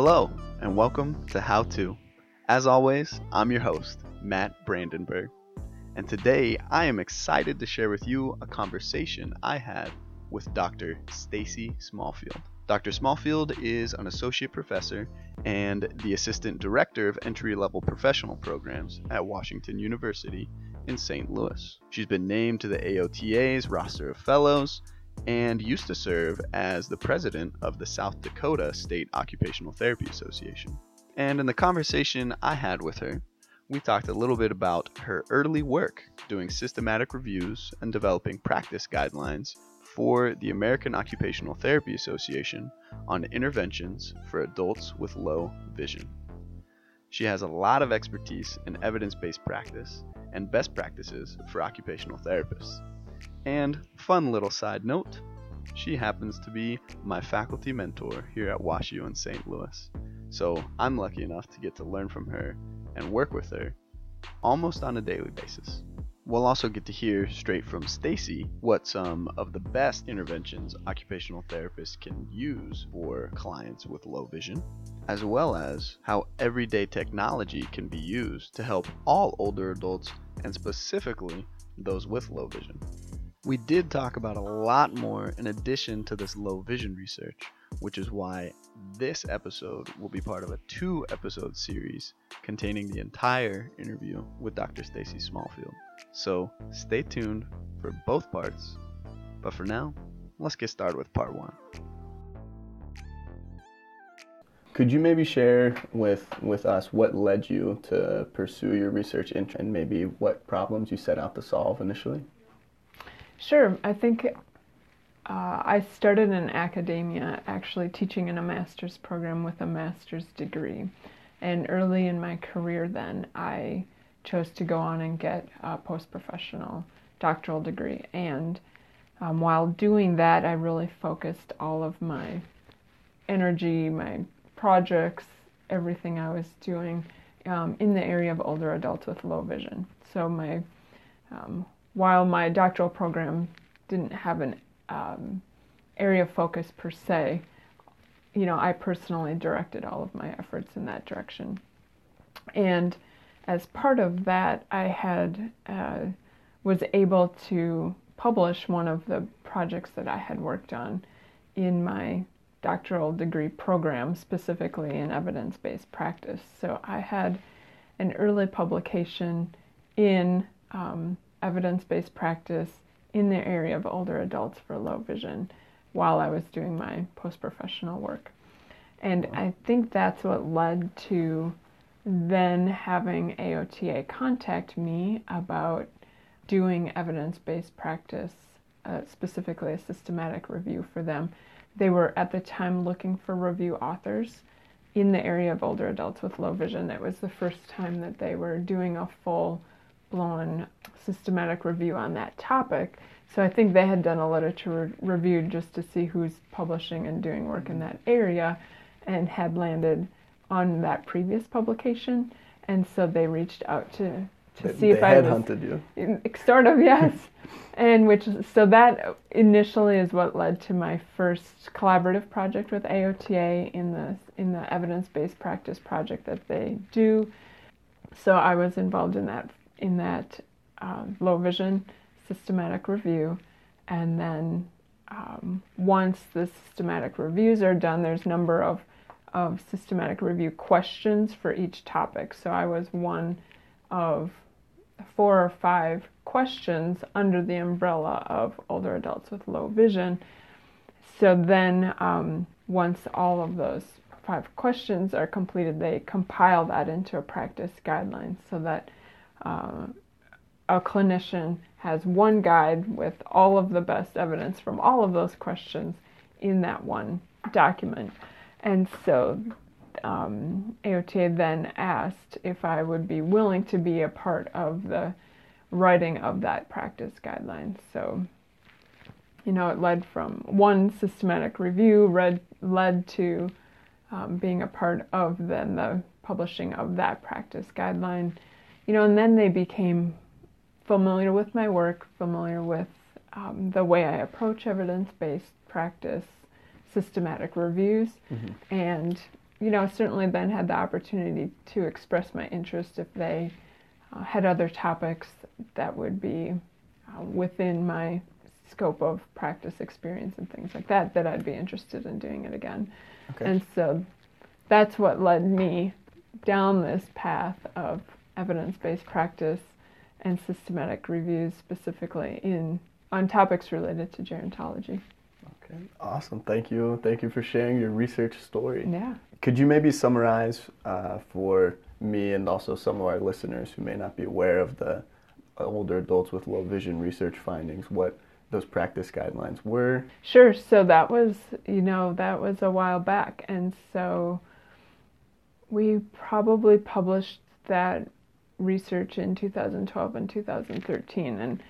Hello, and welcome to How To. As always, I'm your host, Matt Brandenburg, and today I am excited to share with you a conversation I had with Dr. Stacy Smallfield. Dr. Smallfield is an associate professor and the assistant director of entry level professional programs at Washington University in St. Louis. She's been named to the AOTA's roster of fellows and used to serve as the president of the South Dakota State Occupational Therapy Association. And in the conversation I had with her, we talked a little bit about her early work doing systematic reviews and developing practice guidelines for the American Occupational Therapy Association on interventions for adults with low vision. She has a lot of expertise in evidence based practice and best practices for occupational therapists. And, fun little side note, she happens to be my faculty mentor here at WashU in St. Louis. So I'm lucky enough to get to learn from her and work with her almost on a daily basis. We'll also get to hear straight from Stacy what some of the best interventions occupational therapists can use for clients with low vision, as well as how everyday technology can be used to help all older adults and specifically those with low vision. We did talk about a lot more in addition to this low vision research, which is why this episode will be part of a two episode series containing the entire interview with Dr. Stacy Smallfield. So stay tuned for both parts. But for now, let's get started with part one. Could you maybe share with, with us what led you to pursue your research interest and maybe what problems you set out to solve initially? Sure. I think uh, I started in academia actually teaching in a master's program with a master's degree. And early in my career, then, I chose to go on and get a post professional doctoral degree. And um, while doing that, I really focused all of my energy, my projects, everything I was doing um, in the area of older adults with low vision. So my um, while my doctoral program didn't have an um, area of focus per se, you know, I personally directed all of my efforts in that direction. And as part of that, I had uh, was able to publish one of the projects that I had worked on in my doctoral degree program, specifically in evidence based practice. So I had an early publication in um, evidence based practice in the area of older adults for low vision while I was doing my post professional work. And I think that's what led to then having AOTA contact me about doing evidence based practice, uh, specifically a systematic review for them. They were at the time looking for review authors in the area of older adults with low vision. It was the first time that they were doing a full blown systematic review on that topic. So I think they had done a literature re- review just to see who's publishing and doing work in that area and had landed on that previous publication. And so they reached out to, to They- see if they I was headhunted you. in- sort of yes and which so that initially is what led to my first collaborative project with AOTA in the in the evidence-based practice project that they do so I was involved in that in that um, low vision systematic review and then um, once the systematic reviews are done there's a number of of systematic review questions for each topic so I was one of four or five questions under the umbrella of older adults with low vision. So then, um, once all of those five questions are completed, they compile that into a practice guideline so that uh, a clinician has one guide with all of the best evidence from all of those questions in that one document. And so um, AOTA then asked if I would be willing to be a part of the writing of that practice guideline. So, you know, it led from one systematic review, read, led to um, being a part of then the publishing of that practice guideline. You know, and then they became familiar with my work, familiar with um, the way I approach evidence based practice, systematic reviews, and you know, certainly then had the opportunity to express my interest if they uh, had other topics that would be uh, within my scope of practice experience and things like that, that I'd be interested in doing it again. Okay. And so that's what led me down this path of evidence based practice and systematic reviews specifically in on topics related to gerontology. Okay, awesome. Thank you. Thank you for sharing your research story. Yeah. Could you maybe summarize uh, for me and also some of our listeners who may not be aware of the older adults with low vision research findings what those practice guidelines were? Sure. So that was, you know, that was a while back. And so we probably published that research in 2012 and 2013 and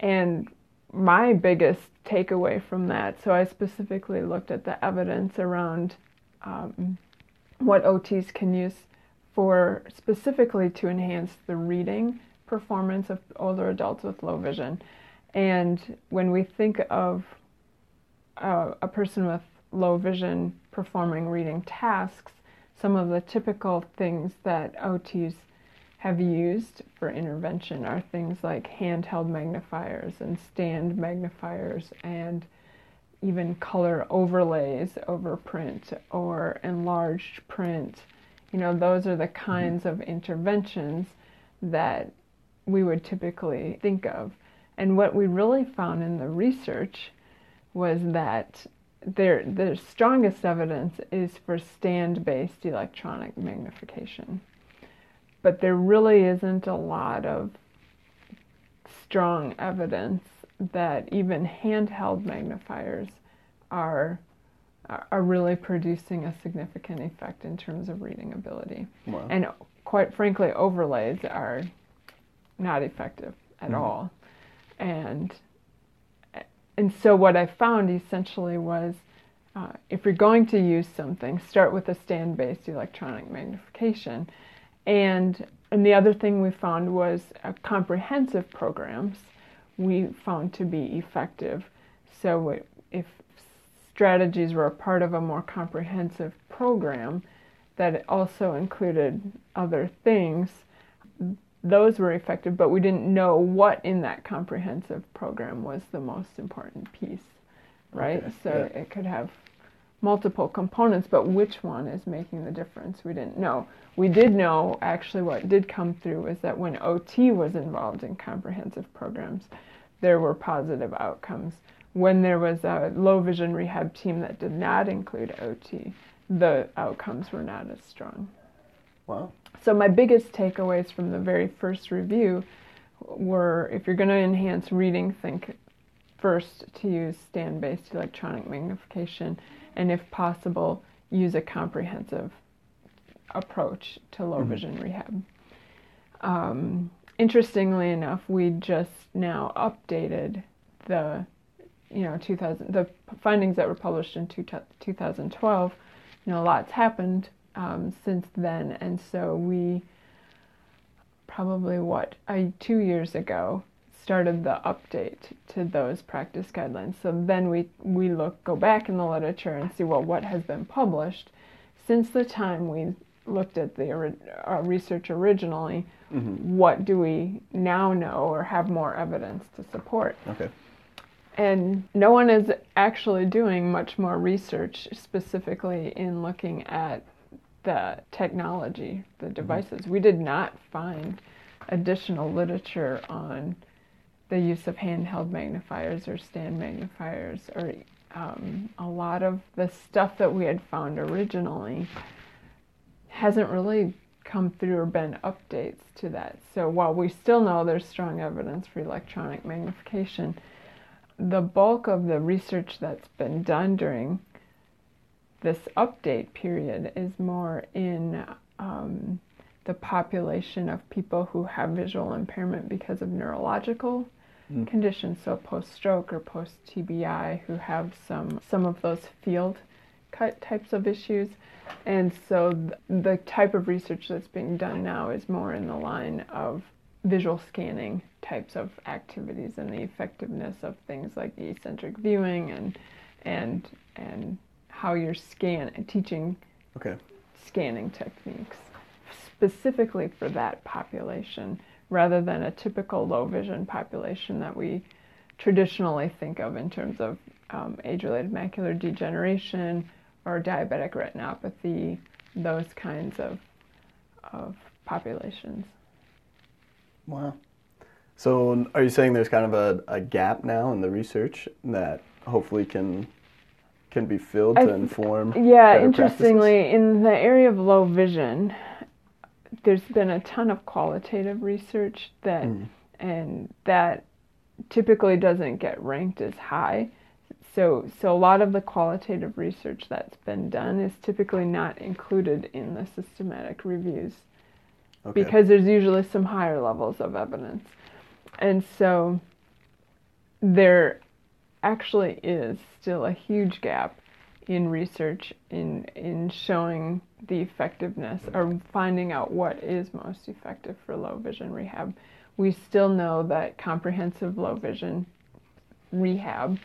and my biggest takeaway from that so i specifically looked at the evidence around um, what ots can use for specifically to enhance the reading performance of older adults with low vision. And when we think of uh, a person with low vision performing reading tasks some of the typical things that OTs have used for intervention are things like handheld magnifiers and stand magnifiers and even color overlays over print or enlarged print. You know, those are the mm-hmm. kinds mm-hmm. of interventions that we would typically think of. And what we really found in the research was that there, the strongest evidence is for stand-based electronic magnification. But there really isn't a lot of strong evidence that even handheld magnifiers are are really producing a significant effect in terms of reading ability. Wow. And quite frankly, overlays are not effective at mm-hmm. all. And and so what I found essentially was uh, if you're going to use something, start with a stand-based electronic magnification. And, and the other thing we found was uh, comprehensive programs we found to be effective. So if strategies were a part of a more comprehensive program that also included other things, those were effective, but we didn't know what in that comprehensive program was the most important piece, right? Okay, so yeah. it could have multiple components, but which one is making the difference? We didn't know. We did know, actually, what did come through is that when OT was involved in comprehensive programs, there were positive outcomes. When there was a low vision rehab team that did not include OT, the outcomes were not as strong. Wow. So my biggest takeaways from the very first review were if you're going to enhance reading, think first to use stand-based electronic magnification and if possible use a comprehensive approach to low mm-hmm. vision rehab. Um, interestingly enough, we just now updated the you know 2000 the findings that were published in two, 2012. You know, lot's happened um, since then. And so we probably what I, two years ago started the update to those practice guidelines. So then we we look go back in the literature and see well what has been published since the time we looked at the uh, research originally. Mm-hmm. What do we now know or have more evidence to support? Okay. And no one is actually doing much more research specifically in looking at the technology, the mm-hmm. devices. Mm-hmm. We did not find additional literature on the use of handheld magnifiers or stand magnifiers or um, a lot of the stuff that we had found originally hasn't really come through or been updates to that. So while we still know there's strong evidence for electronic magnification, the bulk of the research that's been done during this update period is more in um, the population of people who have visual impairment because of neurological mm. conditions, so post stroke or post TBI, who have some some of those field cut types of issues. And so th- the type of research that's being done now is more in the line of visual scanning types of activities and the effectiveness of things like eccentric viewing and and and how you're scan teaching okay. scanning techniques specifically for that population rather than a typical low vision population that we traditionally think of in terms of um, age related macular degeneration or diabetic retinopathy, those kinds of, of populations. Wow. So, are you saying there's kind of a, a gap now in the research that hopefully can can be filled to inform? Yeah, interestingly, practices? in the area of low vision, there's been a ton of qualitative research that, mm. and that typically doesn't get ranked as high. So, so a lot of the qualitative research that's been done is typically not included in the systematic reviews okay. because there's usually some higher levels of evidence. And so there actually is still a huge gap in research in in showing the effectiveness or finding out what is most effective for low vision rehab. We still know that comprehensive low vision rehab,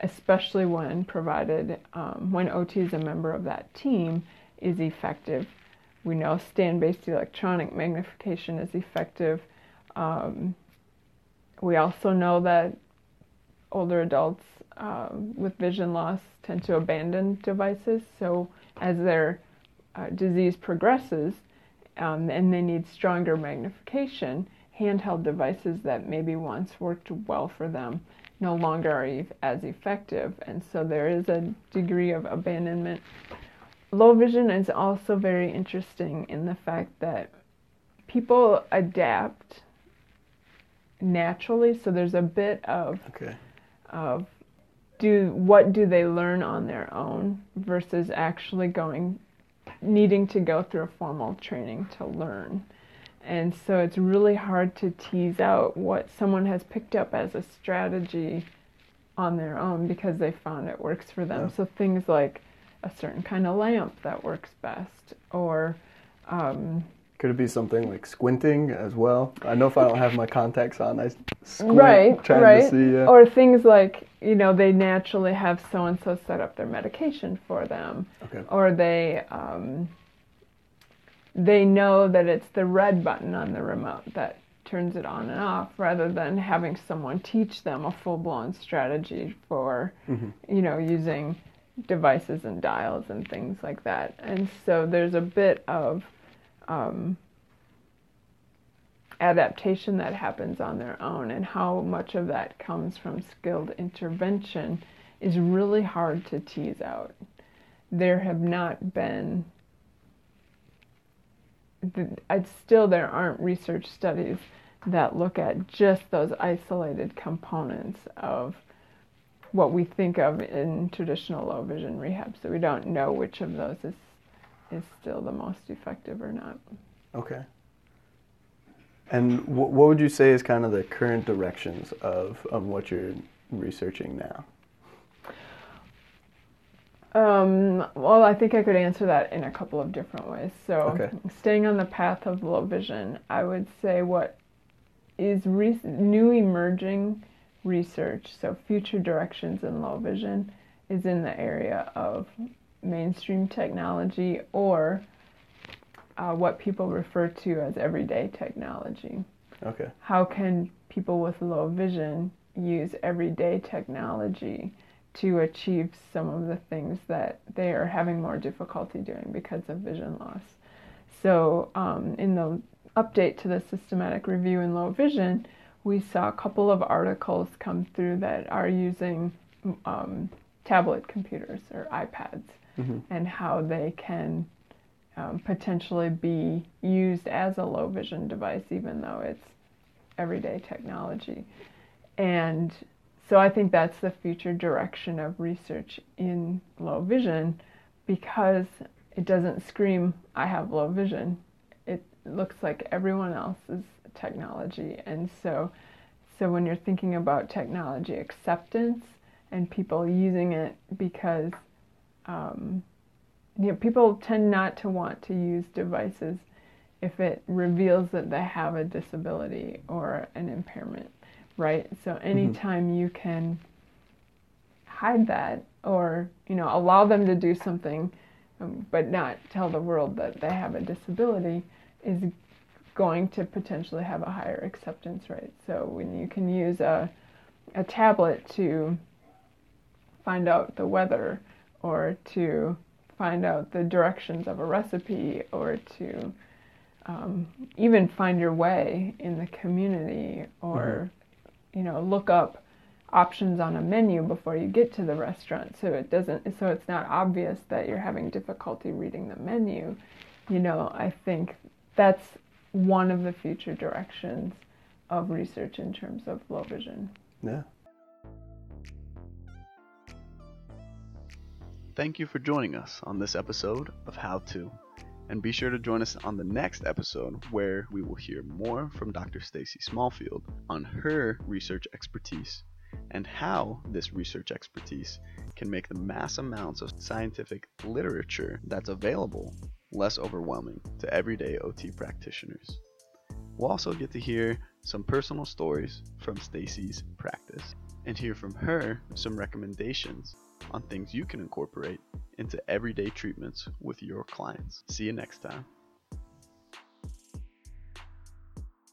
especially when provided um, when OT is a member of that team, is effective. We know stand-based electronic magnification is effective. Um, we also know that older adults um, with vision loss tend to abandon devices. So as their uh, disease progresses um, and they need stronger magnification, handheld devices that maybe once worked well for them no longer are as effective. And so there is a degree of abandonment. Low vision is also very interesting in the fact that people adapt naturally. So there's a bit of okay. of do what do they learn on their own versus actually going needing to go through a formal training to learn. And so it's really hard to tease out what someone has picked up as a strategy on their own because they found it works for them. Yeah. So things like a certain kind of lamp that works best, or um, could it be something like squinting as well? I know if I don't have my contacts on, I squint right, trying right. to see. Yeah. Or things like you know they naturally have so and so set up their medication for them, okay. or they um, they know that it's the red button on the remote that turns it on and off, rather than having someone teach them a full blown strategy for mm-hmm. you know using devices and dials and things like that. And so there's a bit of um, adaptation that happens on their own and how much of that comes from skilled intervention is really hard to tease out. There have not been, I'd still, there aren't research studies that look at just those isolated components of what we think of in traditional low vision rehab. So we don't know which of those is is still the most effective or not. Okay. And w- what would you say is kind of the current directions of, of what you're researching now? Um, well, I think I could answer that in a couple of different ways. So, okay. staying on the path of low vision, I would say what is re- new emerging research, so future directions in low vision, is in the area of mainstream technology or uh, what people refer to as everyday technology. Okay. How can people with low vision use everyday technology to achieve some of the things that they are having more difficulty doing because of vision loss? So, um, in the update to the systematic review in low vision, we saw a couple of articles come through that are using um, tablet computers or iPads mm-hmm. and how they can um, potentially be used as a low vision device, even though it's everyday technology. And so I think that's the future direction of research in low vision because it doesn't scream, I have low vision. It looks like everyone else's technology. And so, so when you're thinking about technology acceptance and people using it because um, you know, people tend not to want to use devices if it reveals that they have a disability or an impairment, right? So mm-hmm. anytime mm-hmm. you can hide that or, you know, allow them to do something um, but not tell the world that they have a disability is going to potentially have a higher acceptance rate. So when you can use a, a tablet to find out the weather or to find out the directions of a recipe or to um, even find your way in the community or mm-hmm. you know look up options on a menu before you get to the restaurant. So it doesn't so it's not obvious that you're having difficulty reading the menu. You know i think that's one of the future directions of research in terms of low vision. Yeah Thank you for joining us on this episode of How To. And be sure to join us on the next episode where we will hear more from Dr. Stacy Smallfield on her research expertise and how this research expertise can make the mass amounts of scientific literature that's available less overwhelming to everyday OT practitioners. We'll also get to hear some personal stories from Stacy's practice and hear from her some recommendations on things you can incorporate into everyday treatments with your clients. See you next time.